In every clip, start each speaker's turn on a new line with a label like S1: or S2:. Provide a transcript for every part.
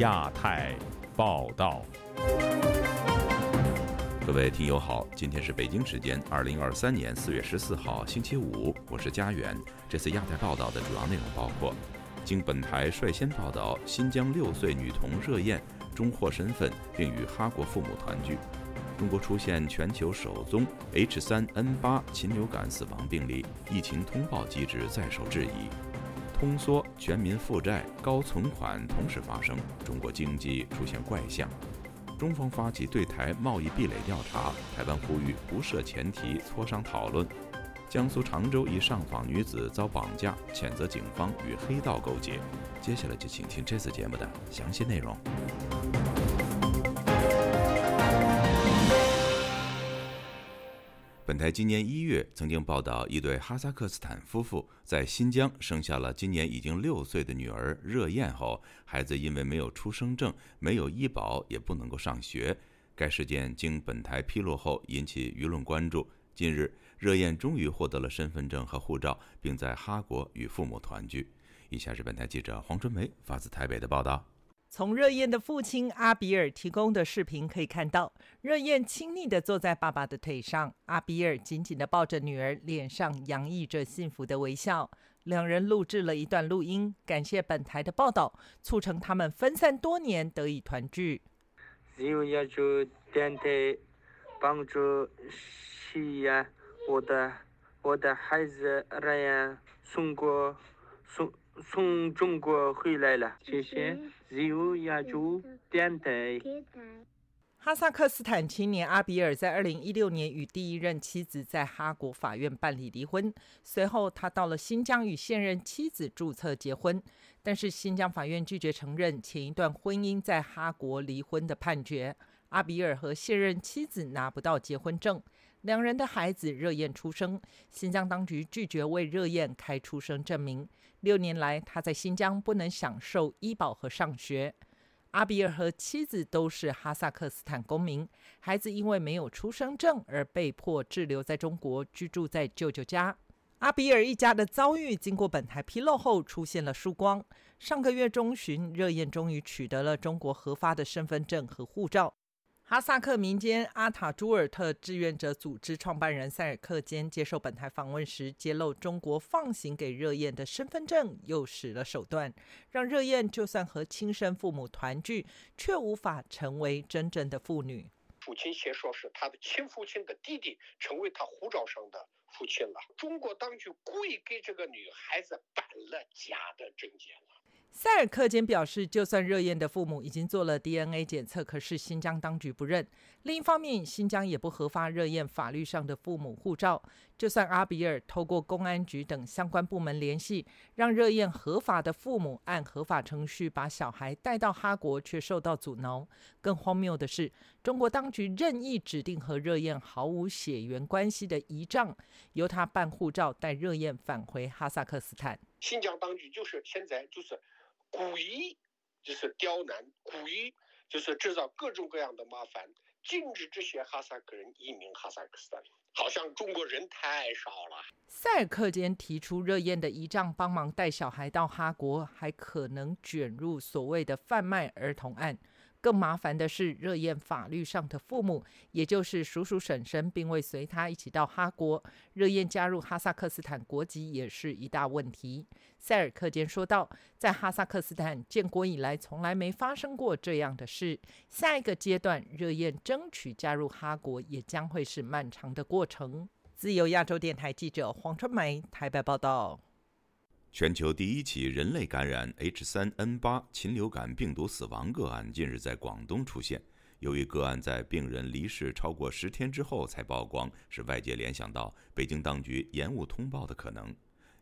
S1: 亚太报道。
S2: 各位听友好，今天是北京时间二零二三年四月十四号星期五，我是佳远。这次亚太报道的主要内容包括：经本台率先报道，新疆六岁女童热燕终获身份，并与哈国父母团聚；中国出现全球首宗 H3N8 禽流感死亡病例，疫情通报机制再受质疑；通缩、全民负债、高存款同时发生，中国经济出现怪象。中方发起对台贸易壁垒调查，台湾呼吁不设前提磋商讨论。江苏常州一上访女子遭绑架，谴责警方与黑道勾结。接下来就请听这次节目的详细内容。本台今年一月曾经报道，一对哈萨克斯坦夫妇在新疆生下了今年已经六岁的女儿热燕后，孩子因为没有出生证、没有医保，也不能够上学。该事件经本台披露后，引起舆论关注。近日，热燕终于获得了身份证和护照，并在哈国与父母团聚。以下是本台记者黄春梅发自台北的报道。
S3: 从热燕的父亲阿比尔提供的视频可以看到，热燕亲昵地坐在爸爸的腿上，阿比尔紧紧地抱着女儿，脸上洋溢着幸福的微笑。两人录制了一段录音，感谢本台的报道，促成他们分散多年得以团聚。
S4: 要就电台帮助西亚，我的我的孩子热燕送过送从中国回来了，谢谢。自由亚洲电台。
S3: 哈萨克斯坦青年阿比尔在二零一六年与第一任妻子在哈国法院办理离婚，随后他到了新疆与现任妻子注册结婚，但是新疆法院拒绝承认前一段婚姻在哈国离婚的判决。阿比尔和现任妻子拿不到结婚证，两人的孩子热燕出生，新疆当局拒绝为热燕开出生证明。六年来，他在新疆不能享受医保和上学。阿比尔和妻子都是哈萨克斯坦公民，孩子因为没有出生证而被迫滞留在中国，居住在舅舅家。阿比尔一家的遭遇经过本台披露后出现了曙光。上个月中旬，热燕终于取得了中国核发的身份证和护照。哈萨克民间阿塔朱尔特志愿者组织创办人塞尔克坚接受本台访问时揭露，中国放行给热燕的身份证又使了手段，让热燕就算和亲生父母团聚，却无法成为真正的父女。
S5: 父亲先说是他的亲父亲的弟弟，成为他护照上的父亲了。中国当局故意给这个女孩子办了假的证件了。
S3: 塞尔克坚表示，就算热燕的父母已经做了 DNA 检测，可是新疆当局不认。另一方面，新疆也不核发热燕法律上的父母护照。就算阿比尔透过公安局等相关部门联系，让热燕合法的父母按合法程序把小孩带到哈国，却受到阻挠。更荒谬的是，中国当局任意指定和热燕毫无血缘关系的姨丈，由他办护照带热燕返回哈萨克斯坦。
S5: 新疆当局就是现在就是。故意就是刁难，故意就是制造各种各样的麻烦，禁止这些哈萨克人移民哈萨克斯坦。好像中国人太少了。
S3: 塞尔克坚提出，热焰的仪仗帮忙带小孩到哈国，还可能卷入所谓的贩卖儿童案。更麻烦的是，热燕法律上的父母，也就是叔叔婶婶，并未随他一起到哈国。热燕加入哈萨克斯坦国籍也是一大问题。塞尔克坚说道：“在哈萨克斯坦建国以来，从来没发生过这样的事。下一个阶段，热燕争取加入哈国，也将会是漫长的过程。”自由亚洲电台记者黄春梅台北报道。
S2: 全球第一起人类感染 H3N8 禽流感病毒死亡个案近日在广东出现。由于个案在病人离世超过十天之后才曝光，使外界联想到北京当局延误通报的可能。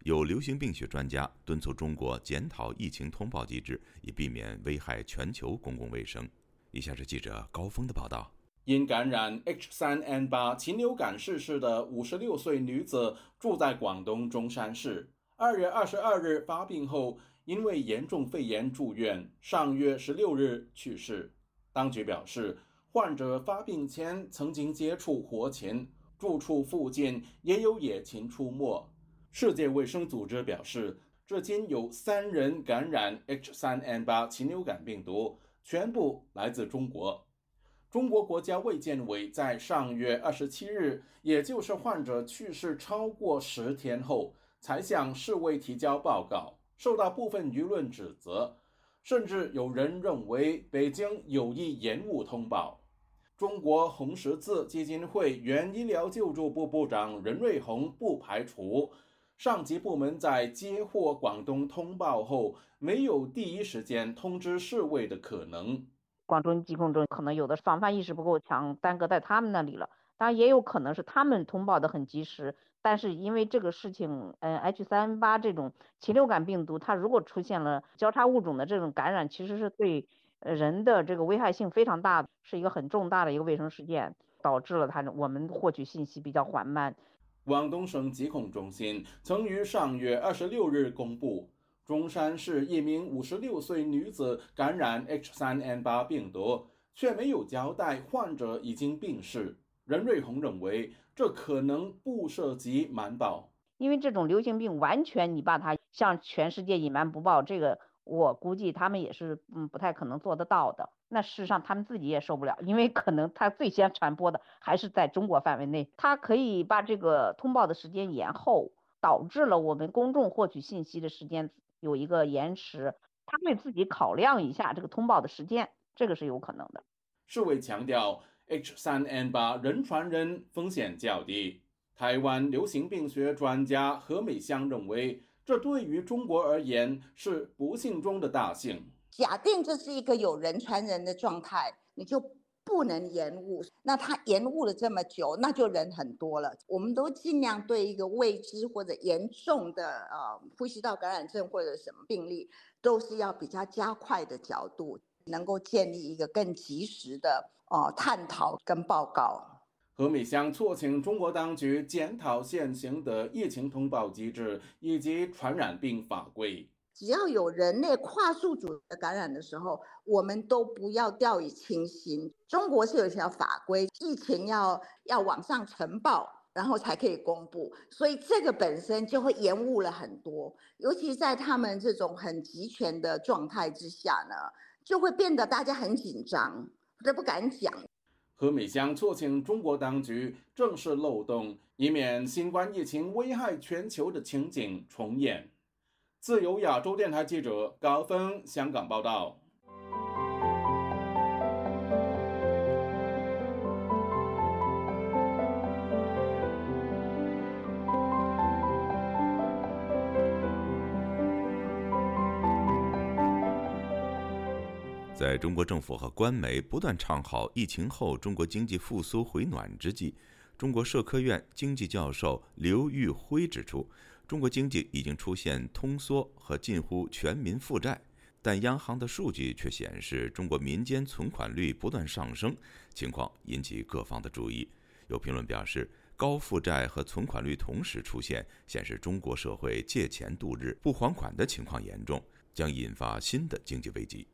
S2: 有流行病学专家敦促中国检讨疫情通报机制，以避免危害全球公共卫生。以下是记者高峰的报道：
S6: 因感染 H3N8 禽流感逝世的56岁女子住在广东中山市。二月二十二日发病后，因为严重肺炎住院，上月十六日去世。当局表示，患者发病前曾经接触活禽，住处附近也有野禽出没。世界卫生组织表示，至今有三人感染 H3N8 禽流感病毒，全部来自中国。中国国家卫健委在上月二十七日，也就是患者去世超过十天后，才向世卫提交报告，受到部分舆论指责，甚至有人认为北京有意延误通报。中国红十字基金会原医疗救助部部长任瑞红不排除。上级部门在接获广东通报后，没有第一时间通知世卫的可能。
S7: 广东疾控中可能有的防范意识不够强，耽搁在他们那里了。当然，也有可能是他们通报的很及时，但是因为这个事情，嗯，H3N8 这种禽流感病毒，它如果出现了交叉物种的这种感染，其实是对人的这个危害性非常大，是一个很重大的一个卫生事件，导致了它我们获取信息比较缓慢。
S6: 广东省疾控中心曾于上月二十六日公布，中山市一名五十六岁女子感染 H3N8 病毒，却没有交代患者已经病逝。任瑞红认为，这可能不涉及瞒报，
S7: 因为这种流行病完全你把它向全世界隐瞒不报，这个。我估计他们也是，嗯，不太可能做得到的。那事实上，他们自己也受不了，因为可能他最先传播的还是在中国范围内。他可以把这个通报的时间延后，导致了我们公众获取信息的时间有一个延迟。他会自己考量一下这个通报的时间，这个是有可能的。
S6: 世卫强调，H3N8 人传人风险较低。台湾流行病学专家何美香认为。这对于中国而言是不幸中的大幸。
S8: 假定这是一个有人传人的状态，你就不能延误。那他延误了这么久，那就人很多了。我们都尽量对一个未知或者严重的呃呼吸道感染症或者什么病例，都是要比较加快的角度，能够建立一个更及时的呃探讨跟报告。
S6: 何美香促请中国当局检讨现行的疫情通报机制以及传染病法规。
S8: 只要有人类跨宿主的感染的时候，我们都不要掉以轻心。中国是有一条法规，疫情要要往上呈报，然后才可以公布，所以这个本身就会延误了很多。尤其在他们这种很集权的状态之下呢，就会变得大家很紧张，都不敢讲。
S6: 何美香促请中国当局正视漏洞，以免新冠疫情危害全球的情景重演。自由亚洲电台记者高峰香港报道。
S2: 在中国政府和官媒不断唱好疫情后中国经济复苏回暖之际，中国社科院经济教授刘玉辉指出，中国经济已经出现通缩和近乎全民负债，但央行的数据却显示中国民间存款率不断上升，情况引起各方的注意。有评论表示，高负债和存款率同时出现，显示中国社会借钱度日、不还款的情况严重，将引发新的经济危机。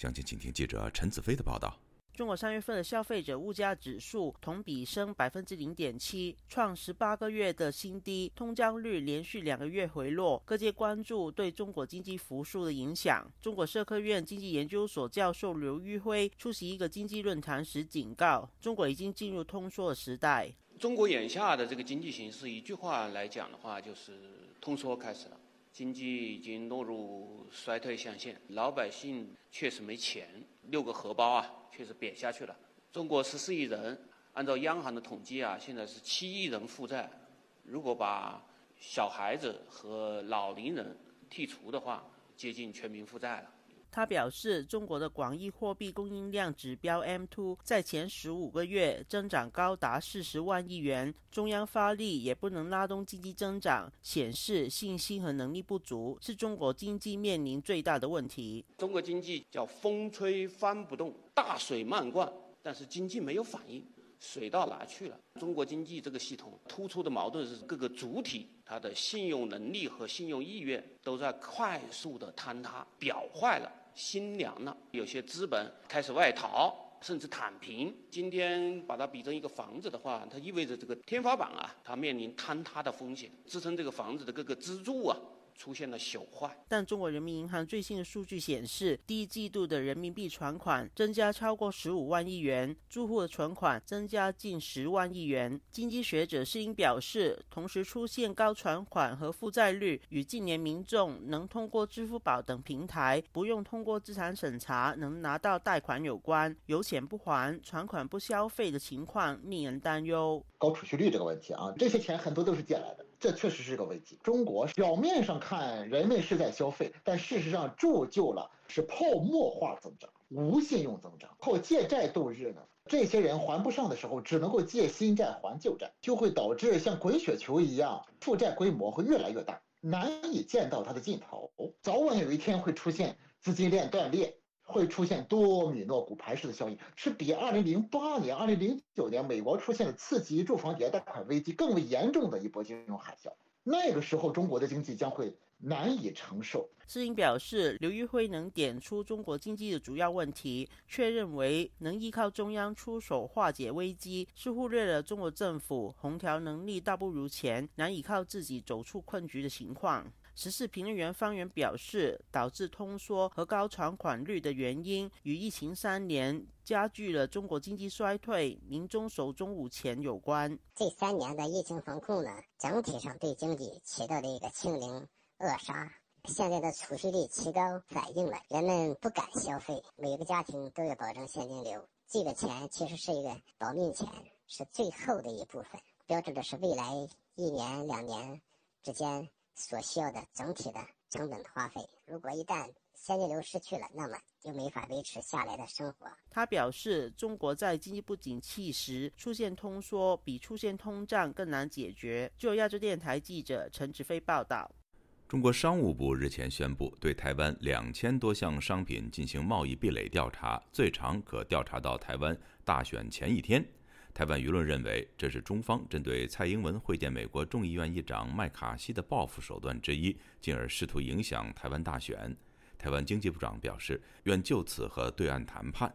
S2: 详情，请听记者陈子飞的报道。
S9: 中国三月份的消费者物价指数同比升百分之零点七，创十八个月的新低，通胀率连续两个月回落。各界关注对中国经济复苏的影响。中国社科院经济研究所教授刘玉辉出席一个经济论坛时警告：中国已经进入通缩的时代。
S10: 中国眼下的这个经济形势，一句话来讲的话，就是通缩开始了。经济已经落入衰退象限，老百姓确实没钱，六个荷包啊，确实瘪下去了。中国十四亿人，按照央行的统计啊，现在是七亿人负债。如果把小孩子和老龄人剔除的话，接近全民负债了。
S9: 他表示，中国的广义货币供应量指标 M2 在前十五个月增长高达四十万亿元，中央发力也不能拉动经济增长，显示信心和能力不足是中国经济面临最大的问题。
S10: 中国经济叫风吹帆不动，大水漫灌，但是经济没有反应，水到哪去了？中国经济这个系统突出的矛盾是各个主体它的信用能力和信用意愿都在快速的坍塌，表坏了。心凉了，有些资本开始外逃，甚至躺平。今天把它比成一个房子的话，它意味着这个天花板啊，它面临坍塌的风险。支撑这个房子的各个支柱啊，出现了朽坏。
S9: 但中国人民银行最新的数据显示，第一季度的人民币存款增加超过十五万亿元，住户的存款增加近十万亿元。经济学者施英表示，同时出现高存款和负债率，与近年民众能通过支付宝等平台不用通过资产审查能拿到贷款有关，有钱不还、存款不消费的情况令人担忧。
S11: 高储蓄率这个问题啊，这些钱很多都是借来的。这确实是个危机。中国表面上看人们是在消费，但事实上铸就了是泡沫化增长、无信用增长，靠借债度日呢。这些人还不上的时候，只能够借新债还旧债，就会导致像滚雪球一样，负债规模会越来越大，难以见到它的尽头。早晚有一天会出现资金链断裂。会出现多米诺骨牌式的效应，是比二零零八年、二零零九年美国出现的次级住房抵押贷款危机更为严重的一波金融海啸。那个时候，中国的经济将会难以承受。
S9: 施英表示，刘玉辉能点出中国经济的主要问题，却认为能依靠中央出手化解危机，是忽略了中国政府红调能力大不如前，难以靠自己走出困局的情况。时事评论员方源表示，导致通缩和高存款率的原因与疫情三年加剧了中国经济衰退、民众手中无钱有关。
S12: 这三年的疫情防控呢，整体上对经济起到了一个清零扼杀。现在的储蓄率提高，反映了人们不敢消费，每个家庭都要保证现金流。这个钱其实是一个保命钱，是最后的一部分，标志的是未来一年两年之间。所需要的整体的成本花费，如果一旦现金流失去了，那么就没法维持下来的生活。
S9: 他表示，中国在经济不景气时出现通缩，比出现通胀更难解决。就亚洲电台记者陈志飞报道。
S2: 中国商务部日前宣布，对台湾两千多项商品进行贸易壁垒调查，最长可调查到台湾大选前一天。台湾舆论认为，这是中方针对蔡英文会见美国众议院议长麦卡锡的报复手段之一，进而试图影响台湾大选。台湾经济部长表示，愿就此和对岸谈判。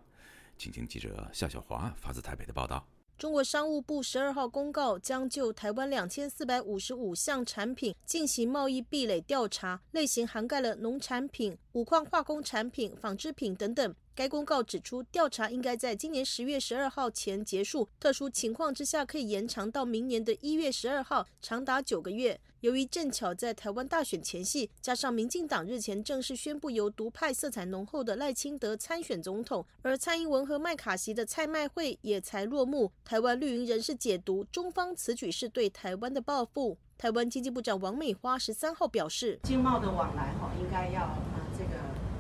S2: 请听记者夏小华发自台北的报道。
S13: 中国商务部十二号公告，将就台湾两千四百五十五项产品进行贸易壁垒调查，类型涵盖了农产品、五矿化工产品、纺织品等等。该公告指出，调查应该在今年十月十二号前结束，特殊情况之下可以延长到明年的一月十二号，长达九个月。由于正巧在台湾大选前夕，加上民进党日前正式宣布由独派色彩浓厚的赖清德参选总统，而蔡英文和麦卡锡的蔡麦会也才落幕，台湾绿营人士解读中方此举是对台湾的报复。台湾经济部长王美花十三号表示，
S14: 经贸的往来哈，应该要。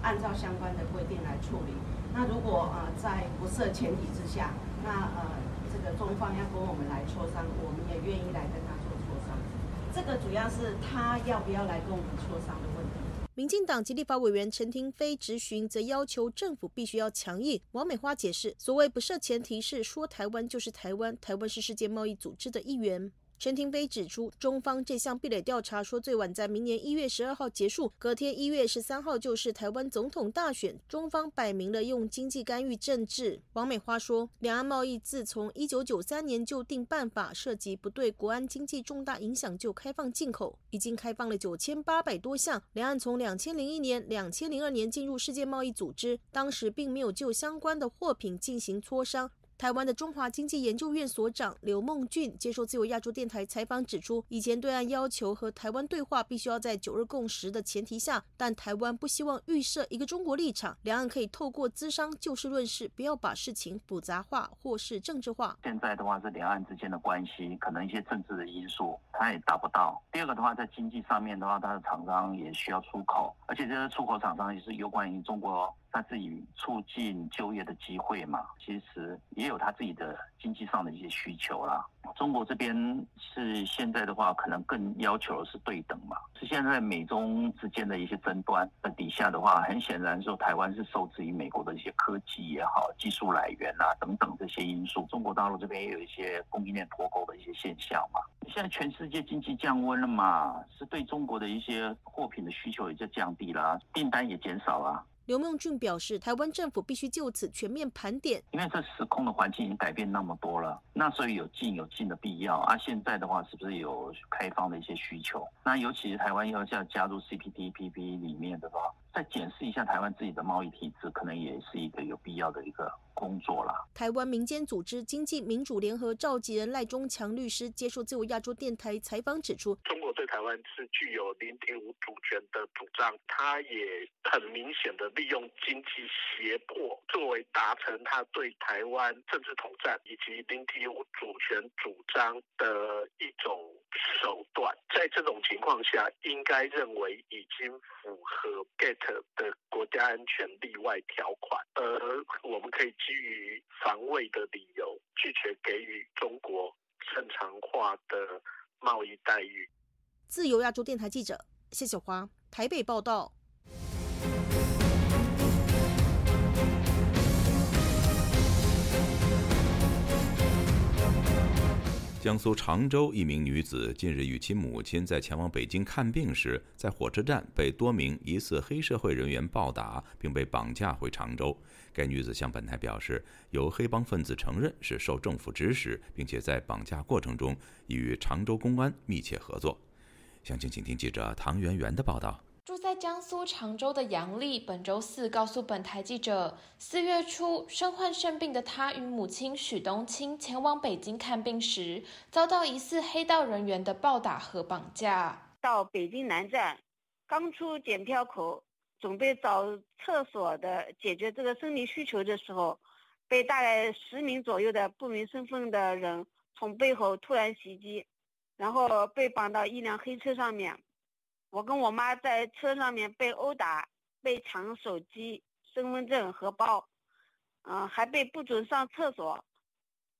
S14: 按照相关的规定来处理。那如果呃在不设前提之下，那呃这个中方要跟我们来磋商，我们也愿意来跟他做磋商。这个主要是他要不要来跟我们磋商的问题。
S13: 民进党及立法委员陈廷飞质询，则要求政府必须要强硬。王美花解释，所谓不设前提是说台湾就是台湾，台湾是世界贸易组织的一员。陈廷飞指出，中方这项壁垒调查说最晚在明年一月十二号结束，隔天一月十三号就是台湾总统大选，中方摆明了用经济干预政治。王美花说，两岸贸易自从一九九三年就定办法，涉及不对国安经济重大影响就开放进口，已经开放了九千八百多项。两岸从两千零一年、两千零二年进入世界贸易组织，当时并没有就相关的货品进行磋商。台湾的中华经济研究院所长刘梦俊接受自由亚洲电台采访指出，以前对岸要求和台湾对话必须要在九日共识的前提下，但台湾不希望预设一个中国立场，两岸可以透过资商就事论事，不要把事情复杂化或是政治化。
S15: 现在的话是两岸之间的关系，可能一些政治的因素它也达不到。第二个的话，在经济上面的话，它的厂商也需要出口，而且这些出口厂商也是有关于中国。他自己促进就业的机会嘛，其实也有他自己的经济上的一些需求啦。中国这边是现在的话，可能更要求的是对等嘛。是现在美中之间的一些争端那底下的话，很显然说台湾是受制于美国的一些科技也好、技术来源啊等等这些因素。中国大陆这边也有一些供应链脱钩的一些现象嘛。现在全世界经济降温了嘛，是对中国的一些货品的需求也在降低了，订单也减少了。
S13: 刘孟俊表示，台湾政府必须就此全面盘点，
S15: 因为这时空的环境已经改变那么多了，那所以有进有进的必要啊。现在的话，是不是有开放的一些需求？那尤其是台湾要要加入 CPTPP 里面的话，再检视一下台湾自己的贸易体制，可能也是一个有必要的一个工作了。
S13: 台湾民间组织经济民主联合召集人赖中强律师接受自由亚洲电台采访指出，
S5: 中国对台湾是具有零点五主权的主张，他也很明显的利用经济胁迫作为达成他对台湾政治统战以及零点五主权主张的一种手段。在这种情况下，应该认为已经符合 GATT 的国家安全例外条款，而我们可以基于防卫的理由拒绝给予中国正常化的贸易待遇。
S13: 自由亚洲电台记者谢小华台北报道。
S2: 江苏常州一名女子近日与其母亲在前往北京看病时，在火车站被多名疑似黑社会人员暴打，并被绑架回常州。该女子向本台表示，由黑帮分子承认是受政府指使，并且在绑架过程中与常州公安密切合作。详情，请听记者唐媛媛的报道。
S16: 住在江苏常州的杨丽本周四告诉本台记者，四月初身患肾病的她与母亲许冬青前往北京看病时，遭到疑似黑道人员的暴打和绑架。
S17: 到北京南站，刚出检票口，准备找厕所的解决这个生理需求的时候，被大概十名左右的不明身份的人从背后突然袭击，然后被绑到一辆黑车上面。我跟我妈在车上面被殴打，被抢手机、身份证和包，嗯，还被不准上厕所。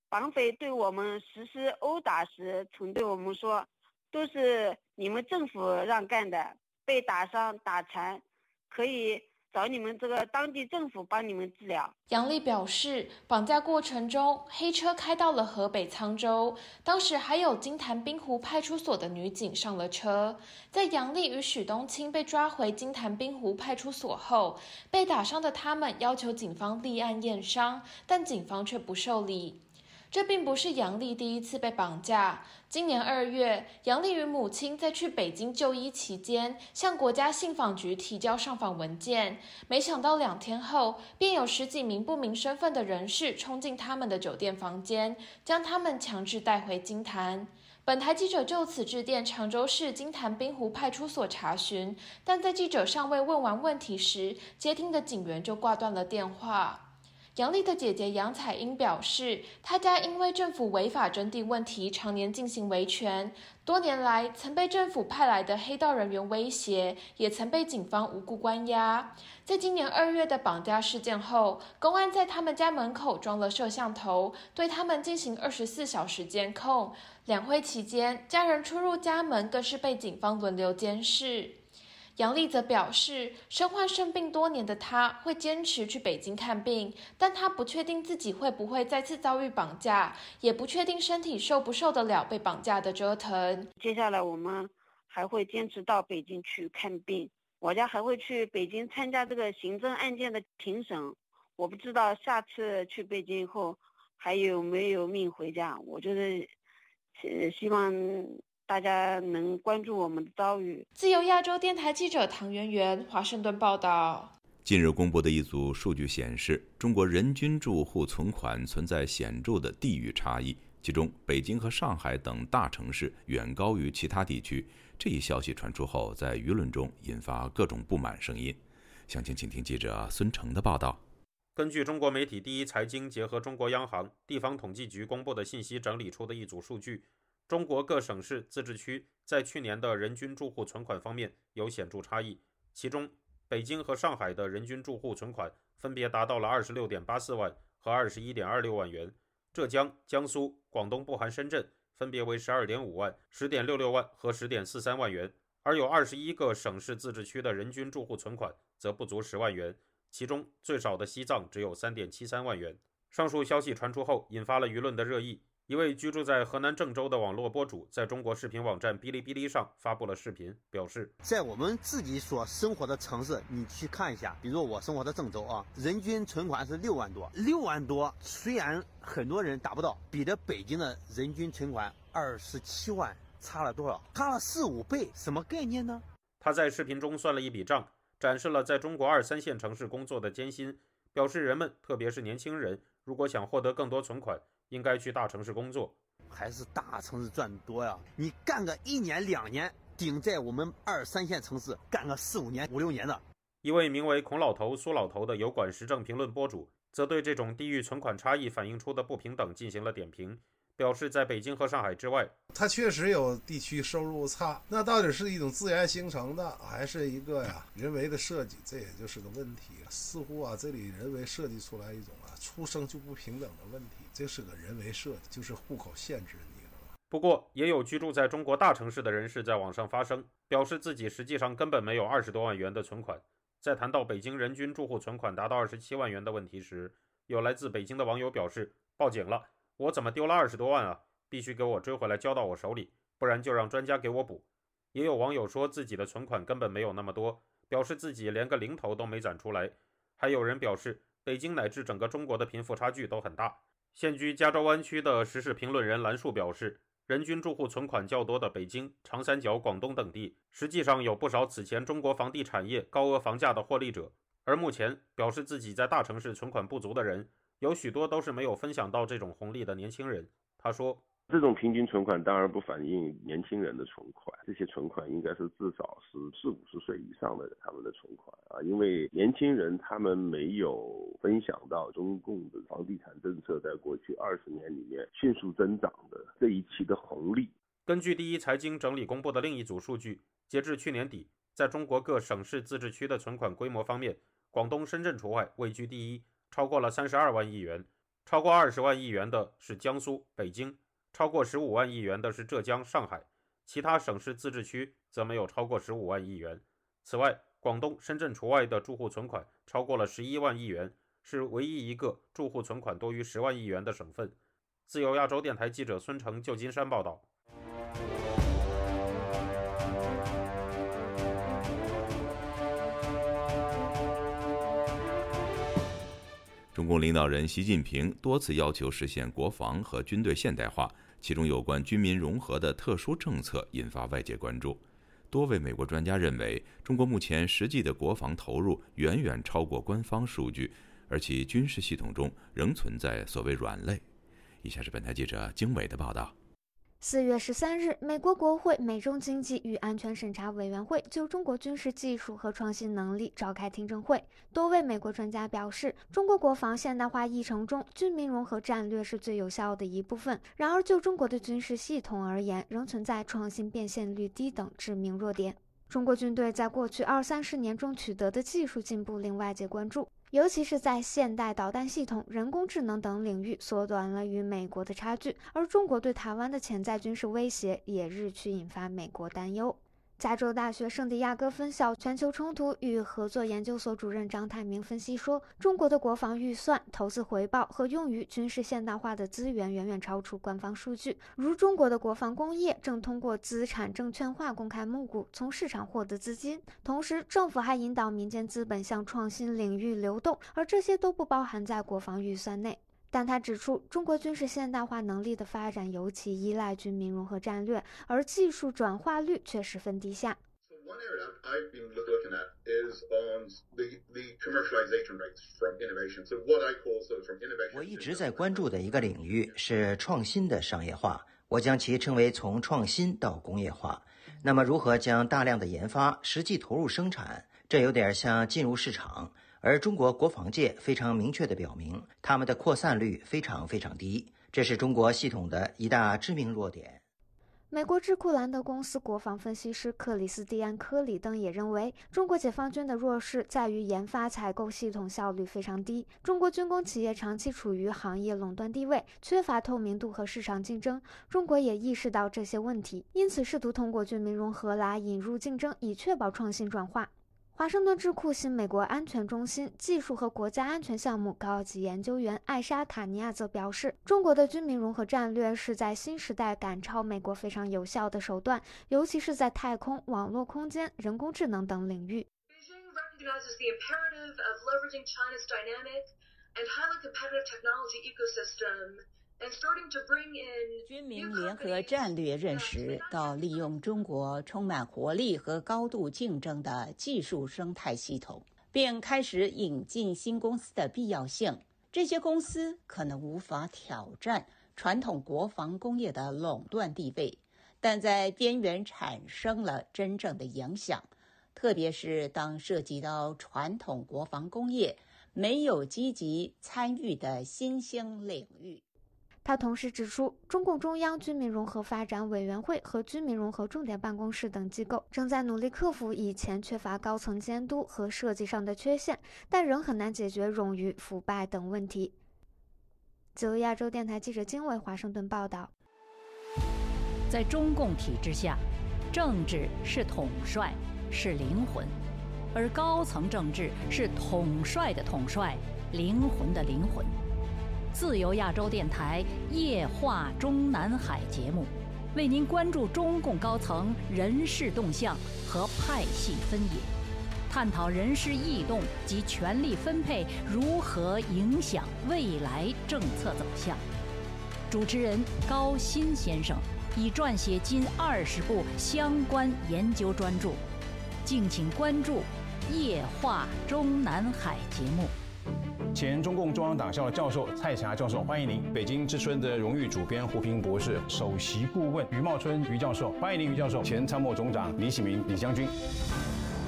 S17: 绑匪对我们实施殴打时，曾对我们说：“都是你们政府让干的，被打伤、打残，可以。”找你们这个当地政府帮你们治疗。
S16: 杨丽表示，绑架过程中，黑车开到了河北沧州，当时还有金坛滨湖派出所的女警上了车。在杨丽与许冬青被抓回金坛滨湖派出所后，被打伤的他们要求警方立案验伤，但警方却不受理。这并不是杨丽第一次被绑架。今年二月，杨丽与母亲在去北京就医期间，向国家信访局提交上访文件，没想到两天后，便有十几名不明身份的人士冲进他们的酒店房间，将他们强制带回金坛。本台记者就此致电常州市金坛滨湖派出所查询，但在记者尚未问完问题时，接听的警员就挂断了电话。杨丽的姐姐杨彩英表示，她家因为政府违法征地问题，常年进行维权。多年来，曾被政府派来的黑道人员威胁，也曾被警方无故关押。在今年二月的绑架事件后，公安在他们家门口装了摄像头，对他们进行二十四小时监控。两会期间，家人出入家门更是被警方轮流监视。杨丽则表示，身患肾病多年的她会坚持去北京看病，但她不确定自己会不会再次遭遇绑架，也不确定身体受不受得了被绑架的折腾。
S17: 接下来我们还会坚持到北京去看病，我家还会去北京参加这个行政案件的庭审。我不知道下次去北京后还有没有命回家，我就是，呃，希望。大家能关注我们的遭遇。
S16: 自由亚洲电台记者唐媛媛，华盛顿报道。
S2: 近日公布的一组数据显示，中国人均住户存款存在显著的地域差异，其中北京和上海等大城市远高于其他地区。这一消息传出后，在舆论中引发各种不满声音。详情，请听记者孙成的报道。
S18: 根据中国媒体第一财经结合中国央行、地方统计局公布的信息整理出的一组数据。中国各省市自治区在去年的人均住户存款方面有显著差异，其中北京和上海的人均住户存款分别达到了二十六点八四万和二十一点二六万元，浙江、江苏、广东不含深圳分别为十二点五万、十点六六万和十点四三万元，而有二十一个省市自治区的人均住户存款则不足十万元，其中最少的西藏只有三点七三万元。上述消息传出后，引发了舆论的热议。一位居住在河南郑州的网络博主，在中国视频网站哔哩哔哩上发布了视频，表示，
S19: 在我们自己所生活的城市，你去看一下，比如我生活的郑州啊，人均存款是六万多，六万多，虽然很多人达不到，比的北京的人均存款二十七万差了多少？差了四五倍，什么概念呢？
S18: 他在视频中算了一笔账，展示了在中国二三线城市工作的艰辛，表示人们，特别是年轻人，如果想获得更多存款。应该去大城市工作，
S19: 还是大城市赚多呀？你干个一年两年，顶在我们二三线城市干个四五年、五六年的。
S18: 一位名为“孔老头”“苏老头”的油管时政评论博主，则对这种地域存款差异反映出的不平等进行了点评，表示在北京和上海之外，
S20: 它确实有地区收入差，那到底是一种自然形成的，还是一个呀人为的设计？这也就是个问题。似乎啊，这里人为设计出来一种啊出生就不平等的问题。这是个人为设计，就是户口限制你了。
S18: 不过，也有居住在中国大城市的人士在网上发声，表示自己实际上根本没有二十多万元的存款。在谈到北京人均住户存款达到二十七万元的问题时，有来自北京的网友表示：“报警了，我怎么丢了二十多万啊？必须给我追回来，交到我手里，不然就让专家给我补。”也有网友说自己的存款根本没有那么多，表示自己连个零头都没攒出来。还有人表示，北京乃至整个中国的贫富差距都很大。现居加州湾区的时事评论人兰树表示，人均住户存款较多的北京、长三角、广东等地，实际上有不少此前中国房地产业高额房价的获利者。而目前表示自己在大城市存款不足的人，有许多都是没有分享到这种红利的年轻人。他说。
S21: 这种平均存款当然不反映年轻人的存款，这些存款应该是至少是四五十岁以上的他们的存款啊，因为年轻人他们没有分享到中共的房地产政策在过去二十年里面迅速增长的这一期的红利。
S18: 根据第一财经整理公布的另一组数据，截至去年底，在中国各省市自治区的存款规模方面，广东、深圳除外位居第一，超过了三十二万亿元，超过二十万亿元的是江苏、北京。超过十五万亿元的是浙江、上海，其他省市自治区则没有超过十五万亿元。此外，广东、深圳除外的住户存款超过了十一万亿元，是唯一一个住户存款多于十万亿元的省份。自由亚洲电台记者孙成，旧金山报道。
S2: 中共领导人习近平多次要求实现国防和军队现代化。其中有关军民融合的特殊政策引发外界关注。多位美国专家认为，中国目前实际的国防投入远远超过官方数据，而其军事系统中仍存在所谓“软肋”。以下是本台记者经纬的报道。
S22: 四月十三日，美国国会美中经济与安全审查委员会就中国军事技术和创新能力召开听证会。多位美国专家表示，中国国防现代化议程中，军民融合战略是最有效的一部分。然而，就中国的军事系统而言，仍存在创新变现率低等致命弱点。中国军队在过去二三十年中取得的技术进步令外界关注。尤其是在现代导弹系统、人工智能等领域，缩短了与美国的差距，而中国对台湾的潜在军事威胁也日趋引发美国担忧。加州大学圣地亚哥分校全球冲突与合作研究所主任张泰明分析说，中国的国防预算、投资回报和用于军事现代化的资源远远超出官方数据。如中国的国防工业正通过资产证券化公开募股，从市场获得资金，同时政府还引导民间资本向创新领域流动，而这些都不包含在国防预算内。但他指出，中国军事现代化能力的发展尤其依赖军民融合战略，而技术转化率却十分低下。
S23: 我一直在关注的一个领域是创新的商业化，我将其称为从创新到工业化。那么，如何将大量的研发实际投入生产？这有点像进入市场。而中国国防界非常明确地表明，他们的扩散率非常非常低，这是中国系统的一大致命弱点。
S22: 美国智库兰德公司国防分析师克里斯蒂安·科里登也认为，中国解放军的弱势在于研发采购系统效率非常低，中国军工企业长期处于行业垄断地位，缺乏透明度和市场竞争。中国也意识到这些问题，因此试图通过军民融合来引入竞争，以确保创新转化。华盛顿智库新美国安全中心技术和国家安全项目高级研究员艾莎·卡尼亚则表示，中国的军民融合战略是在新时代赶超美国非常有效的手段，尤其是在太空、网络空间、人工智能等领域。
S24: 军民联合战略认识到利用中国充满活力和高度竞争的技术生态系统，并开始引进新公司的必要性。这些公司可能无法挑战传统国防工业的垄断地位，但在边缘产生了真正的影响，特别是当涉及到传统国防工业没有积极参与的新兴领域。
S22: 他同时指出，中共中央军民融合发展委员会和军民融合重点办公室等机构正在努力克服以前缺乏高层监督和设计上的缺陷，但仍很难解决冗余、腐败等问题。自由亚洲电台记者金伟华盛顿报道。
S25: 在中共体制下，政治是统帅，是灵魂；而高层政治是统帅的统帅，灵魂的灵魂。自由亚洲电台夜话中南海节目，为您关注中共高层人事动向和派系分野，探讨人事异动及权力分配如何影响未来政策走向。主持人高新先生已撰写近二十部相关研究专著，敬请关注夜话中南海节目。
S26: 前中共中央党校教授蔡霞教授，欢迎您；北京之春的荣誉主编胡平博士，首席顾问于茂春于教授，欢迎您于教授；前参谋总长李喜明李将军。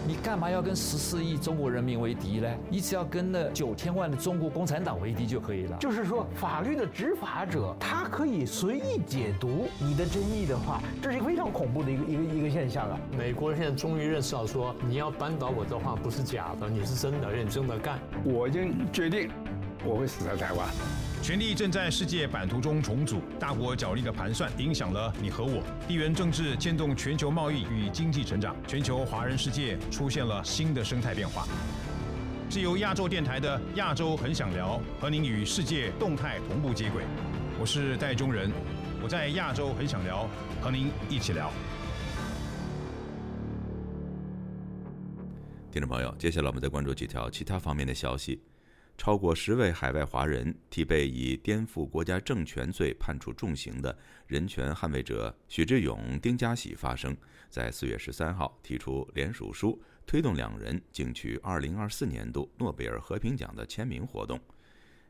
S27: 你干嘛要跟十四亿中国人民为敌呢？你只要跟那九千万的中国共产党为敌就可以了。
S28: 就是说，法律的执法者他可以随意解读你的争议的话，这是一个非常恐怖的一个一个一个现象啊！
S29: 美国人现在终于认识到，说你要扳倒我的话不是假的，你是真的认真的干。
S26: 我已经决定，我会死在台湾。
S30: 权力正在世界版图中重组，大国角力的盘算影响了你和我。地缘政治牵动全球贸易与经济成长，全球华人世界出现了新的生态变化。是由亚洲电台的《亚洲很想聊》和您与世界动态同步接轨。我是戴中仁，我在亚洲很想聊，和您一起聊。
S2: 听众朋友，接下来我们再关注几条其他方面的消息。超过十位海外华人替被以颠覆国家政权罪判处重刑的人权捍卫者许志勇、丁家喜发声，在四月十三号提出联署书，推动两人竞取二零二四年度诺贝尔和平奖的签名活动。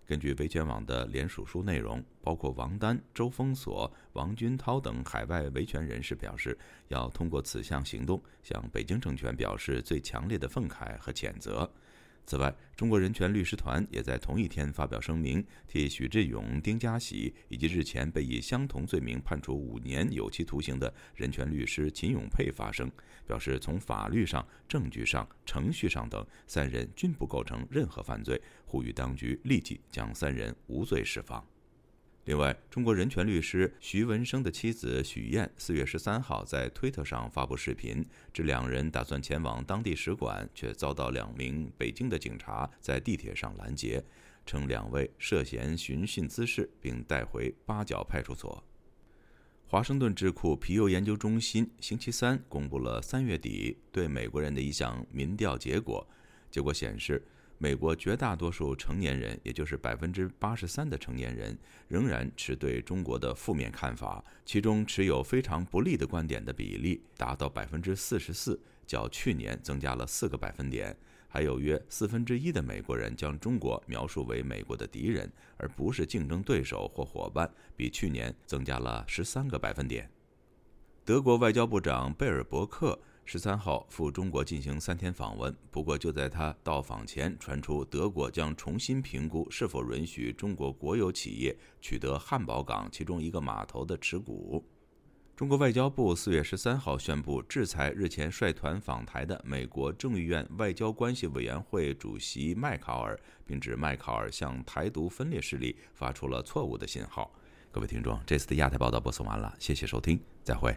S2: 根据维权网的联署书内容，包括王丹、周封锁、王军涛等海外维权人士表示，要通过此项行动向北京政权表示最强烈的愤慨和谴责。此外，中国人权律师团也在同一天发表声明，替许志勇、丁家喜以及日前被以相同罪名判处五年有期徒刑的人权律师秦永佩发声，表示从法律上、证据上、程序上等，三人均不构成任何犯罪，呼吁当局立即将三人无罪释放。另外，中国人权律师徐文生的妻子许燕四月十三号在推特上发布视频，指两人打算前往当地使馆，却遭到两名北京的警察在地铁上拦截，称两位涉嫌寻衅滋事，并带回八角派出所。华盛顿智库皮尤研究中心星期三公布了三月底对美国人的一项民调结果，结果显示。美国绝大多数成年人，也就是百分之八十三的成年人，仍然持对中国的负面看法。其中持有非常不利的观点的比例达到百分之四十四，较去年增加了四个百分点。还有约四分之一的美国人将中国描述为美国的敌人，而不是竞争对手或伙伴，比去年增加了十三个百分点。德国外交部长贝尔伯克。十三号赴中国进行三天访问，不过就在他到访前，传出德国将重新评估是否允许中国国有企业取得汉堡港其中一个码头的持股。中国外交部四月十三号宣布制裁日前率团访台的美国众议院外交关系委员会主席麦考尔，并指麦考尔向台独分裂势力发出了错误的信号。各位听众，这次的亚太报道播送完了，谢谢收听，再会。